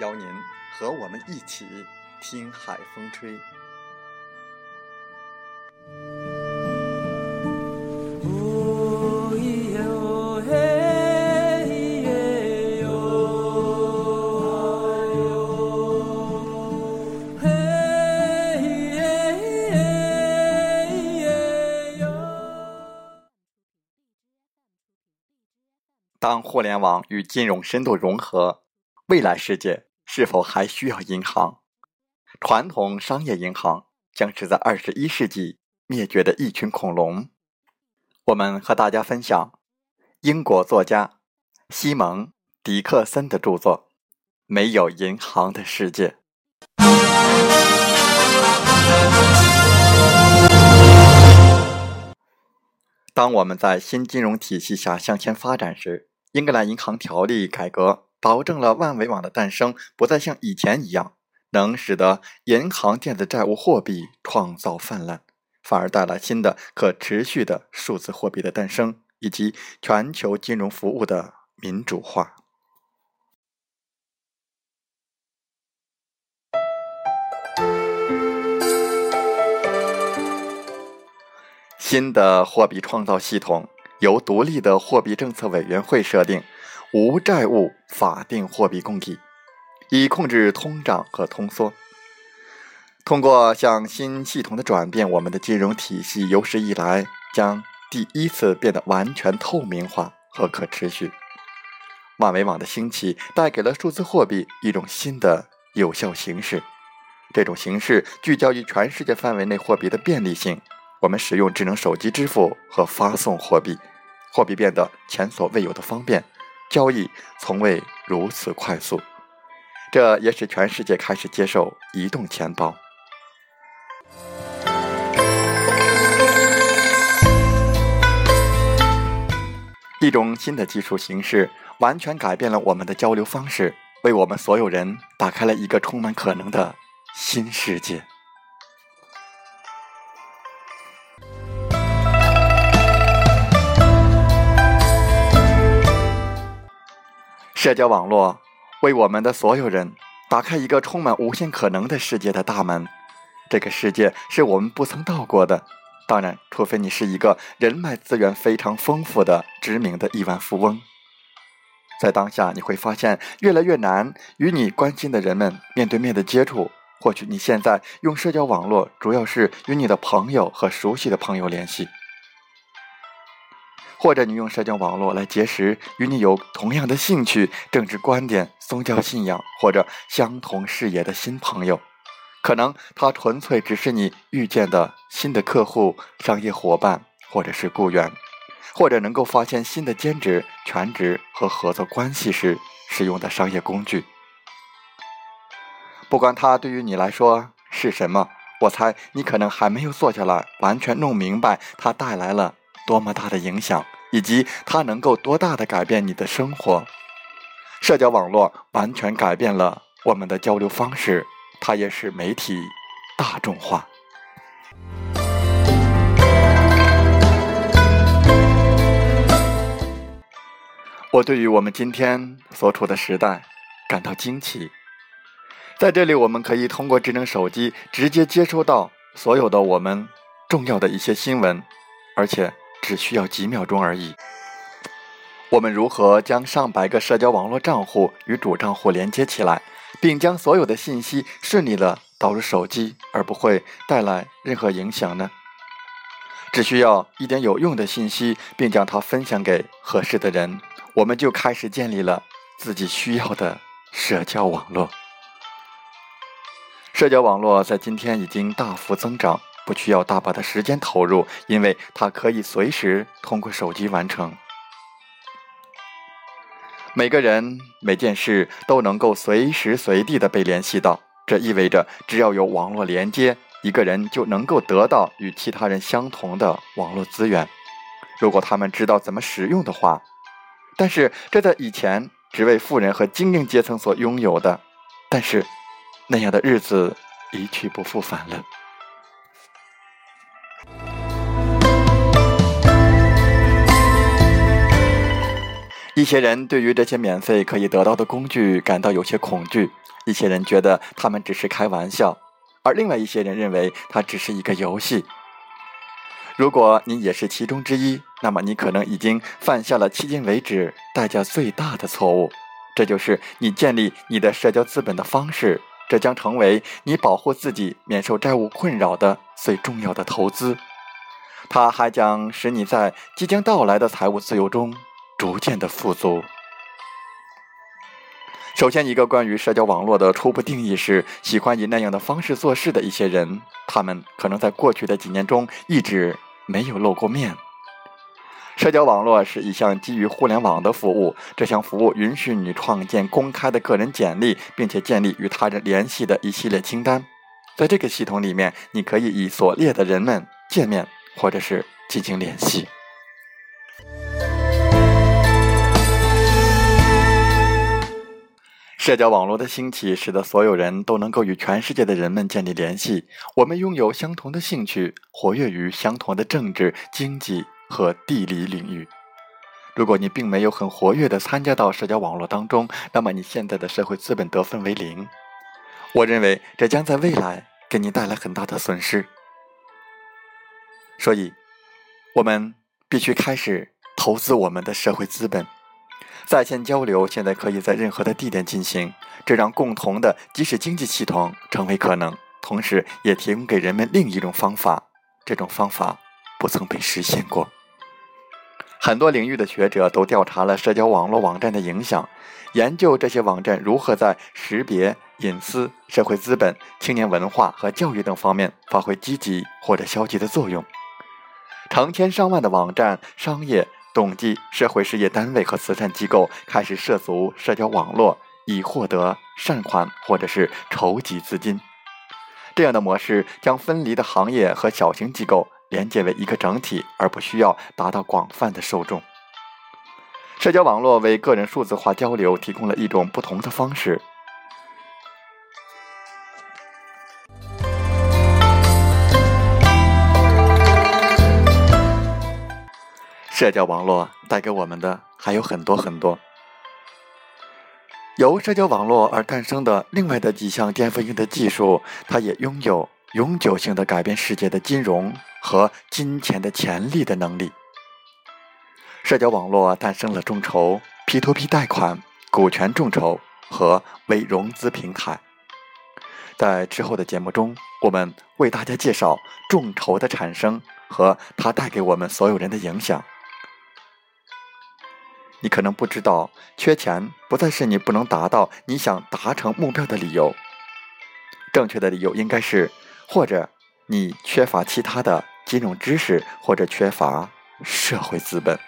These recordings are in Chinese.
邀您和我们一起听海风吹。当互联网与金融深度融合，未来世界是否还需要银行？传统商业银行将是在二十一世纪灭绝的一群恐龙。我们和大家分享英国作家西蒙·迪克森的著作《没有银行的世界》。当我们在新金融体系下向前发展时，英格兰银行条例改革保证了万维网的诞生，不再像以前一样能使得银行电子债务货币创造泛滥，反而带来新的可持续的数字货币的诞生，以及全球金融服务的民主化。新的货币创造系统。由独立的货币政策委员会设定无债务法定货币供给，以控制通胀和通缩。通过向新系统的转变，我们的金融体系有史以来将第一次变得完全透明化和可持续。万维网的兴起带给了数字货币一种新的有效形式。这种形式聚焦于全世界范围内货币的便利性。我们使用智能手机支付和发送货币，货币变得前所未有的方便，交易从未如此快速。这也使全世界开始接受移动钱包。一种新的技术形式完全改变了我们的交流方式，为我们所有人打开了一个充满可能的新世界。社交网络为我们的所有人打开一个充满无限可能的世界的大门。这个世界是我们不曾到过的，当然，除非你是一个人脉资源非常丰富的知名的亿万富翁。在当下，你会发现越来越难与你关心的人们面对面的接触。或许你现在用社交网络主要是与你的朋友和熟悉的朋友联系。或者你用社交网络来结识与你有同样的兴趣、政治观点、宗教信仰或者相同视野的新朋友，可能他纯粹只是你遇见的新的客户、商业伙伴，或者是雇员，或者能够发现新的兼职、全职和合作关系时使用的商业工具。不管它对于你来说是什么，我猜你可能还没有坐下来完全弄明白它带来了。多么大的影响，以及它能够多大的改变你的生活？社交网络完全改变了我们的交流方式，它也使媒体大众化。我对于我们今天所处的时代感到惊奇。在这里，我们可以通过智能手机直接接收到所有的我们重要的一些新闻，而且。只需要几秒钟而已。我们如何将上百个社交网络账户与主账户连接起来，并将所有的信息顺利的导入手机，而不会带来任何影响呢？只需要一点有用的信息，并将它分享给合适的人，我们就开始建立了自己需要的社交网络。社交网络在今天已经大幅增长，不需要大把的时间投入，因为它可以随时通过手机完成。每个人每件事都能够随时随地的被联系到，这意味着只要有网络连接，一个人就能够得到与其他人相同的网络资源。如果他们知道怎么使用的话，但是这在以前只为富人和精英阶层所拥有的，但是。那样的日子一去不复返了。一些人对于这些免费可以得到的工具感到有些恐惧，一些人觉得他们只是开玩笑，而另外一些人认为它只是一个游戏。如果你也是其中之一，那么你可能已经犯下了迄今为止代价最大的错误，这就是你建立你的社交资本的方式。这将成为你保护自己免受债务困扰的最重要的投资，它还将使你在即将到来的财务自由中逐渐的富足。首先，一个关于社交网络的初步定义是：喜欢以那样的方式做事的一些人，他们可能在过去的几年中一直没有露过面。社交网络是一项基于互联网的服务。这项服务允许你创建公开的个人简历，并且建立与他人联系的一系列清单。在这个系统里面，你可以与所列的人们见面，或者是进行联系。社交网络的兴起，使得所有人都能够与全世界的人们建立联系。我们拥有相同的兴趣，活跃于相同的政治、经济。和地理领域。如果你并没有很活跃地参加到社交网络当中，那么你现在的社会资本得分为零。我认为这将在未来给你带来很大的损失。所以，我们必须开始投资我们的社会资本。在线交流现在可以在任何的地点进行，这让共同的即使经济系统成为可能，同时也提供给人们另一种方法。这种方法不曾被实现过。很多领域的学者都调查了社交网络网站的影响，研究这些网站如何在识别隐私、社会资本、青年文化和教育等方面发挥积极或者消极的作用。成千上万的网站、商业、总计、社会事业单位和慈善机构开始涉足社交网络，以获得善款或者是筹集资金。这样的模式将分离的行业和小型机构。连接为一个整体，而不需要达到广泛的受众。社交网络为个人数字化交流提供了一种不同的方式。社交网络带给我们的还有很多很多。由社交网络而诞生的另外的几项颠覆性的技术，它也拥有永久性的改变世界的金融。和金钱的潜力的能力。社交网络诞生了众筹、P2P 贷款、股权众筹和微融资平台。在之后的节目中，我们为大家介绍众筹的产生和它带给我们所有人的影响。你可能不知道，缺钱不再是你不能达到你想达成目标的理由。正确的理由应该是，或者。你缺乏其他的金融知识，或者缺乏社会资本。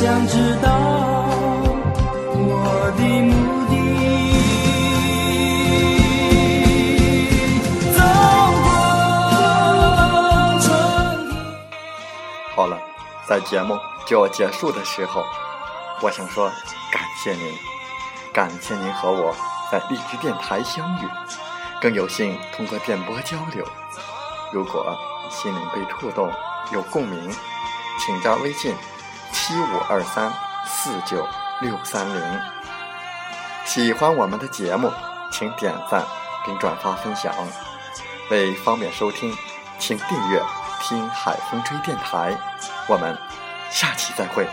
想知道我的目的。走过春天。好了，在节目就要结束的时候，我想说感谢您，感谢您和我在荔枝电台相遇，更有幸通过电波交流。如果心灵被触动，有共鸣，请加微信七五二三四九六三零。喜欢我们的节目，请点赞并转发分享。为方便收听，请订阅“听海风吹电台”。我们下期再会。